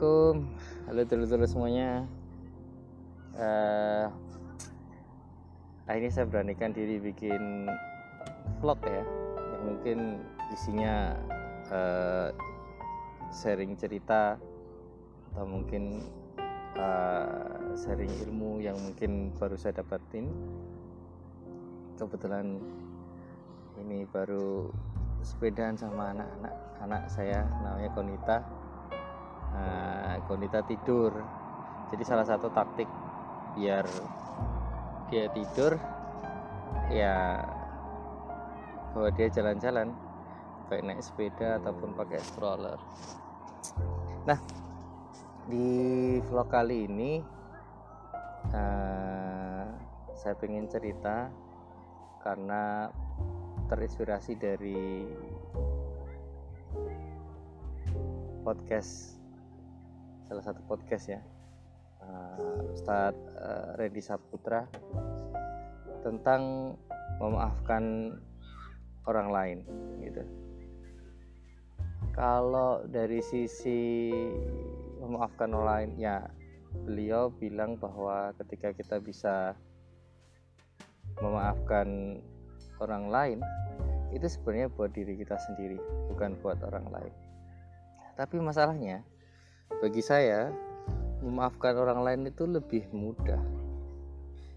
Assalamualaikum. Halo dulu-dulu semuanya. Uh, Akhirnya saya beranikan diri bikin vlog ya Yang mungkin isinya uh, sharing cerita Atau mungkin uh, sharing ilmu yang mungkin baru saya dapatin. Kebetulan ini baru sepedaan sama anak-anak anak saya namanya Konita nah, Konita tidur. Jadi salah satu taktik biar dia tidur ya bahwa dia jalan-jalan baik naik sepeda ataupun pakai stroller. Nah di vlog kali ini uh, saya pengen cerita karena terinspirasi dari podcast salah satu podcast ya. Uh, Ustadz uh, Reddy Saputra tentang memaafkan orang lain gitu. Kalau dari sisi memaafkan orang lain ya beliau bilang bahwa ketika kita bisa memaafkan orang lain itu sebenarnya buat diri kita sendiri bukan buat orang lain. Tapi masalahnya bagi saya memaafkan orang lain itu lebih mudah.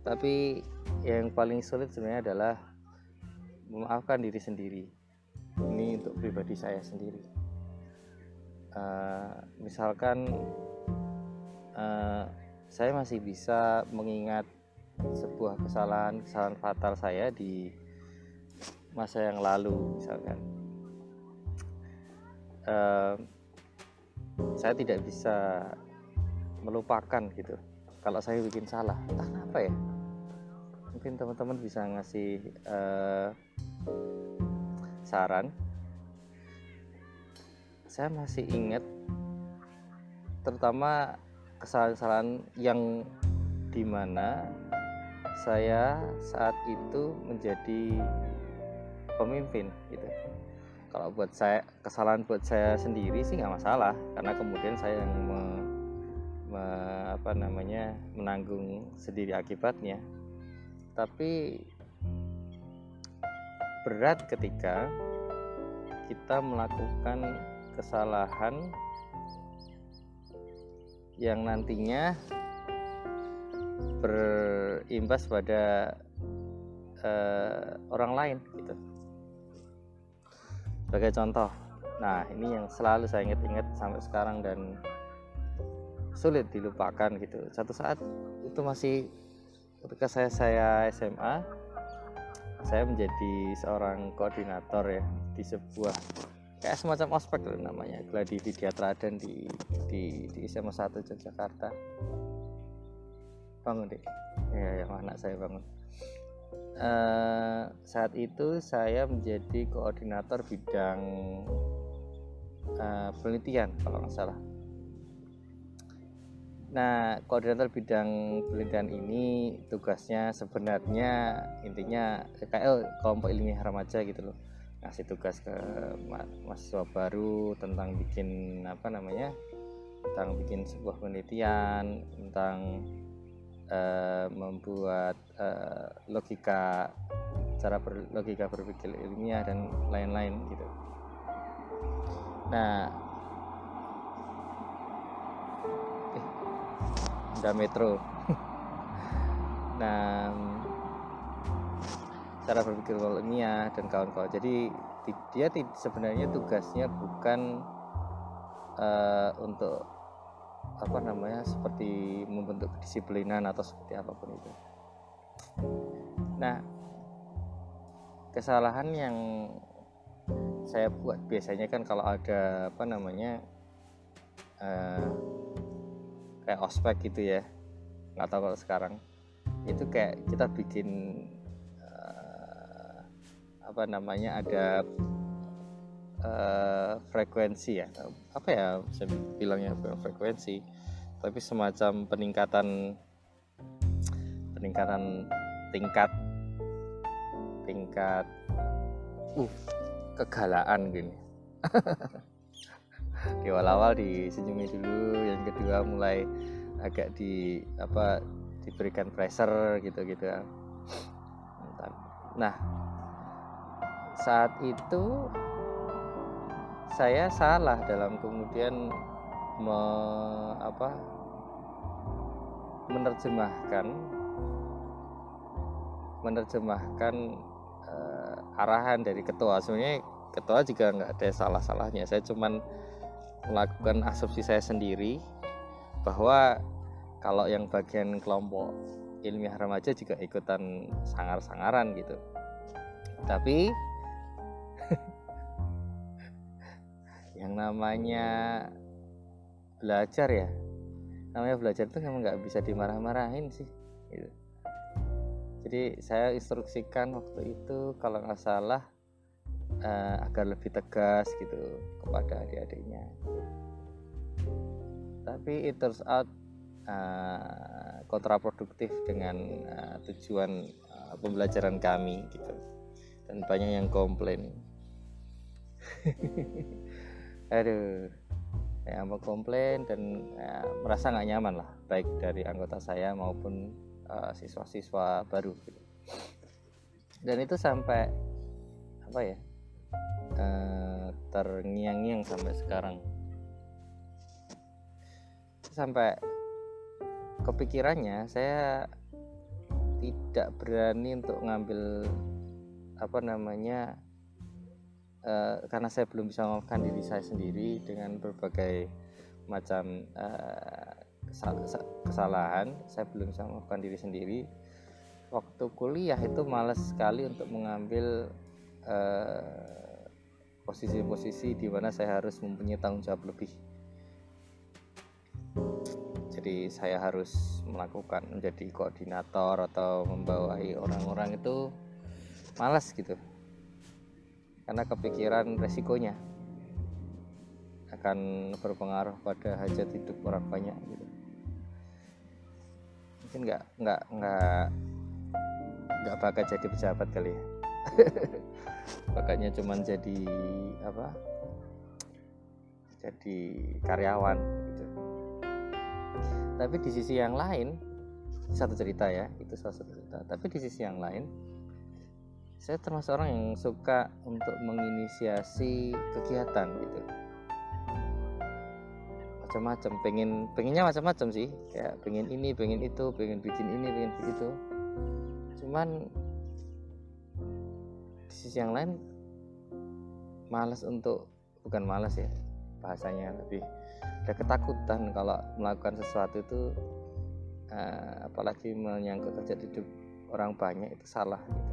Tapi yang paling sulit sebenarnya adalah memaafkan diri sendiri. Ini untuk pribadi saya sendiri. Uh, misalkan uh, saya masih bisa mengingat sebuah kesalahan kesalahan fatal saya di masa yang lalu misalkan. Uh, saya tidak bisa melupakan gitu. Kalau saya bikin salah entah kenapa ya. Mungkin teman-teman bisa ngasih uh, saran. Saya masih ingat terutama kesalahan-kesalahan yang di mana saya saat itu menjadi pemimpin gitu kalau buat saya kesalahan buat saya sendiri sih nggak masalah. Karena kemudian saya yang me, me, apa namanya menanggung sendiri akibatnya. Tapi berat ketika kita melakukan kesalahan yang nantinya berimbas pada uh, orang lain sebagai contoh nah ini yang selalu saya ingat-ingat sampai sekarang dan sulit dilupakan gitu. Satu saat itu masih ketika saya saya SMA saya menjadi seorang koordinator ya di sebuah kayak semacam ospek loh namanya gladi di Diatradan di di di SMA 1 Yogyakarta. Bangun deh ya yang anak saya bangun uh, saat itu saya menjadi koordinator bidang uh, penelitian kalau nggak salah. Nah, koordinator bidang penelitian ini tugasnya sebenarnya intinya kayak kelompok ilmiah remaja gitu loh. Ngasih tugas ke mahasiswa baru tentang bikin apa namanya? tentang bikin sebuah penelitian, tentang uh, membuat uh, logika cara ber, logika berpikir ilmiah dan lain-lain gitu. Nah, eh, udah metro. nah, cara berpikir ilmiah dan kawan-kawan. Jadi dia sebenarnya tugasnya bukan uh, untuk apa namanya seperti membentuk kedisiplinan atau seperti apa pun itu. Nah, kesalahan yang saya buat biasanya kan kalau ada apa namanya uh, kayak ospek gitu ya, nggak tahu kalau sekarang itu kayak kita bikin uh, apa namanya ada uh, frekuensi ya apa ya saya bilangnya frekuensi tapi semacam peningkatan peningkatan tingkat tingkat uh kegalaan gini. Di awal-awal disenyumi dulu yang kedua mulai agak di apa diberikan pressure gitu-gitu. Nah saat itu saya salah dalam kemudian me, apa menerjemahkan menerjemahkan uh, arahan dari ketua. Sebenarnya ketua juga nggak ada salah-salahnya. Saya cuman melakukan asumsi saya sendiri bahwa kalau yang bagian kelompok ilmiah remaja juga ikutan sangar-sangaran gitu. Tapi yang namanya belajar ya namanya belajar itu memang nggak bisa dimarah-marahin sih gitu. Jadi saya instruksikan waktu itu kalau nggak salah uh, agar lebih tegas gitu kepada adik-adiknya. Tapi it turns out uh, kontraproduktif dengan uh, tujuan uh, pembelajaran kami gitu. Dan banyak yang komplain. Aduh ya mau komplain dan ya, merasa nggak nyaman lah baik dari anggota saya maupun siswa siswa-siswa baru gitu. dan itu sampai apa ya uh, terngiang-ngiang sampai sekarang sampai kepikirannya saya tidak berani untuk ngambil apa namanya uh, karena saya belum bisa memaafkan diri saya sendiri dengan berbagai macam uh, kesalahan saya belum bisa memaafkan diri sendiri. Waktu kuliah itu malas sekali untuk mengambil posisi-posisi uh, di mana saya harus mempunyai tanggung jawab lebih. Jadi saya harus melakukan menjadi koordinator atau membawahi orang-orang itu malas gitu. Karena kepikiran resikonya akan berpengaruh pada hajat hidup orang banyak gitu mungkin nggak nggak nggak nggak bakal jadi pejabat kali ya. Bakatnya cuman jadi apa jadi karyawan gitu. Tapi di sisi yang lain satu cerita ya itu salah satu cerita. Tapi di sisi yang lain saya termasuk orang yang suka untuk menginisiasi kegiatan gitu macam-macam. Pengen pengennya macam-macam sih. Kayak pengen ini pengen itu pengen bikin ini pengen begitu cuman di sisi yang lain malas untuk bukan malas ya bahasanya lebih ada ketakutan kalau melakukan sesuatu itu uh, apalagi menyangkut hajat hidup orang banyak itu salah gitu.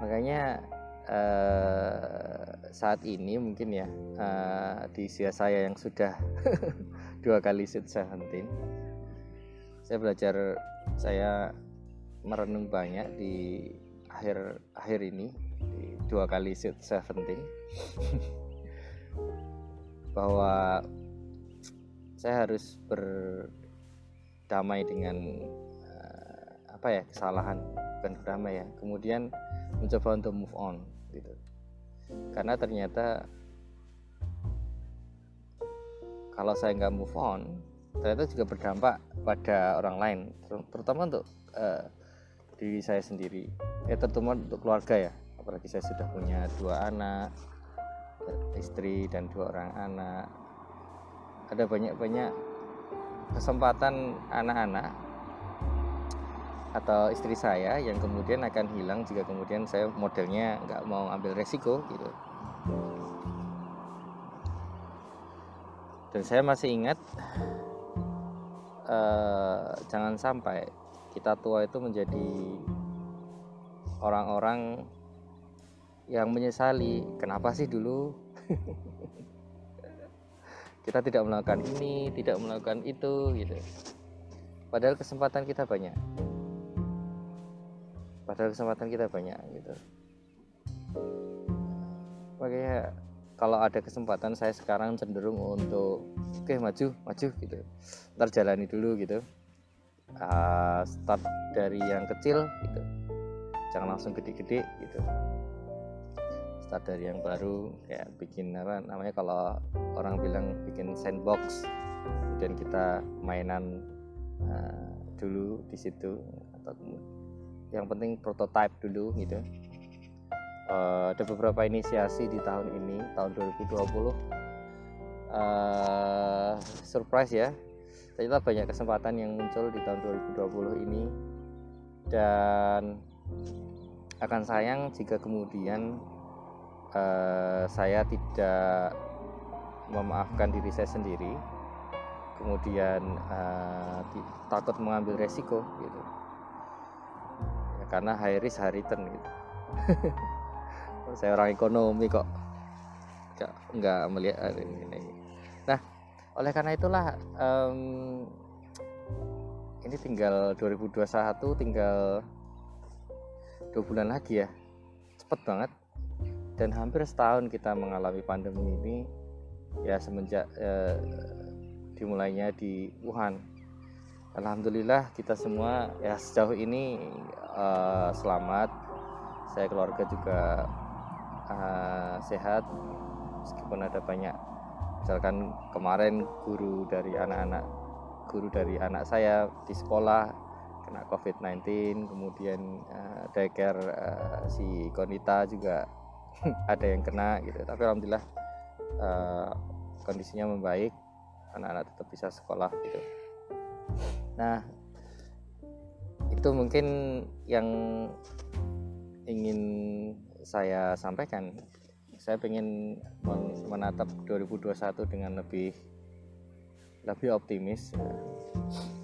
makanya uh, saat ini mungkin ya uh, di usia saya yang sudah dua kali sweet seventeen saya belajar saya merenung banyak di akhir akhir ini di dua kali sweet seventeen. Bahwa saya harus berdamai dengan uh, apa ya kesalahan bukan berdamai ya kemudian mencoba untuk move on gitu karena ternyata kalau saya nggak move on ternyata juga berdampak pada orang lain terutama untuk uh, diri saya sendiri. Ya terutama untuk keluarga ya. Apalagi saya sudah punya dua anak istri dan dua orang anak. Ada banyak-banyak kesempatan anak-anak atau istri saya yang kemudian akan hilang jika kemudian saya modelnya nggak mau ambil resiko gitu. Dan saya masih ingat uh, jangan sampai kita tua itu menjadi orang-orang yang menyesali kenapa sih dulu? Kita tidak melakukan ini tidak melakukan itu gitu. Padahal kesempatan kita banyak padahal kesempatan kita banyak gitu. Makanya kalau ada kesempatan saya sekarang cenderung untuk oke okay, maju maju gitu. Ntar jalani dulu gitu. Uh, start dari yang kecil gitu. Jangan langsung gede-gede gitu. Start dari yang baru kayak bikin apa namanya kalau orang bilang bikin sandbox kemudian kita mainan uh, dulu di situ atau yang penting prototype dulu gitu. Uh, ada beberapa inisiasi di tahun ini tahun 2020 uh, surprise ya. Ternyata banyak kesempatan yang muncul di tahun 2020 ini. Dan akan sayang jika kemudian uh, saya tidak memaafkan diri saya sendiri. Kemudian uh, takut mengambil resiko gitu karena high risk high return gitu. Saya orang ekonomi kok. Nggak melihat ini nah oleh karena itulah um, ini tinggal 2021 tinggal dua bulan lagi ya. Cepet banget. Dan hampir setahun kita mengalami pandemi ini ya semenjak eh, dimulainya di Wuhan. Alhamdulillah kita semua ya sejauh ini eh, selamat. Saya keluarga juga uh, sehat. Meskipun ada banyak misalkan kemarin guru dari anak-anak guru dari anak saya di sekolah kena COVID-19 kemudian uh, daycare uh, si Konita juga ada yang kena gitu. Tapi alhamdulillah uh, kondisinya membaik. Anak-anak tetap bisa sekolah gitu. Nah itu mungkin yang ingin saya sampaikan. Saya ingin menatap 2021 dengan lebih lebih optimis.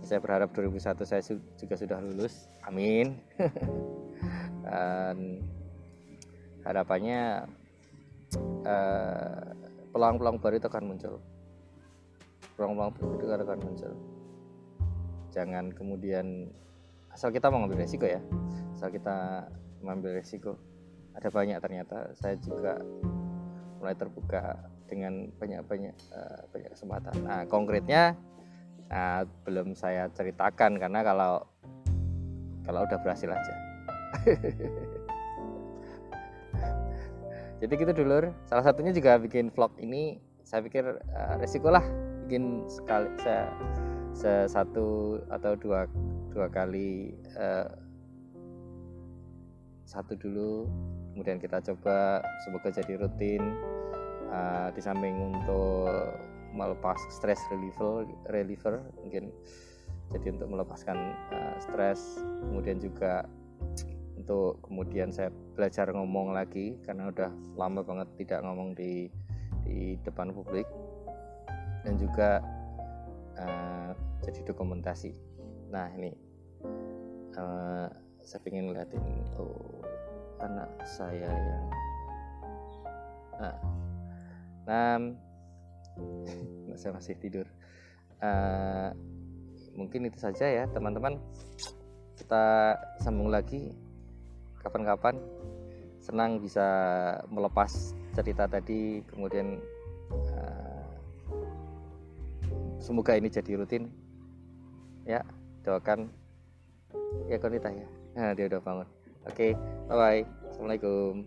Saya berharap 2001 saya juga sudah lulus. Amin. Dan harapannya peluang-peluang uh, baru itu akan muncul. Peluang-peluang baru itu akan muncul. Jangan kemudian asal kita mengambil resiko ya. Asal kita mengambil resiko. Ada banyak ternyata. Saya juga mulai terbuka dengan banyak-banyak uh, banyak kesempatan. Nah konkretnya nah, belum saya ceritakan karena kalau kalau udah berhasil aja. Jadi gitu dulu salah satunya juga bikin vlog ini. Saya pikir uh, resiko lah bikin sekali saya satu atau dua dua kali uh, satu dulu kemudian kita coba semoga jadi rutin uh, di samping untuk melepas stress reliever reliever mungkin jadi untuk melepaskan uh, stres kemudian juga untuk kemudian saya belajar ngomong lagi karena udah lama banget tidak ngomong di di depan publik. Dan juga uh, jadi dokumentasi. Nah ini uh, saya ingin ngeliatin oh anak saya yang nah, nah saya masih tidur. Uh, mungkin itu saja ya teman-teman. Kita sambung lagi kapan-kapan. Senang bisa melepas cerita tadi kemudian uh, semoga ini jadi rutin. Ya doakan ya konita ya Nah, dia udah bangun. Oke, okay, bye bye. Assalamualaikum.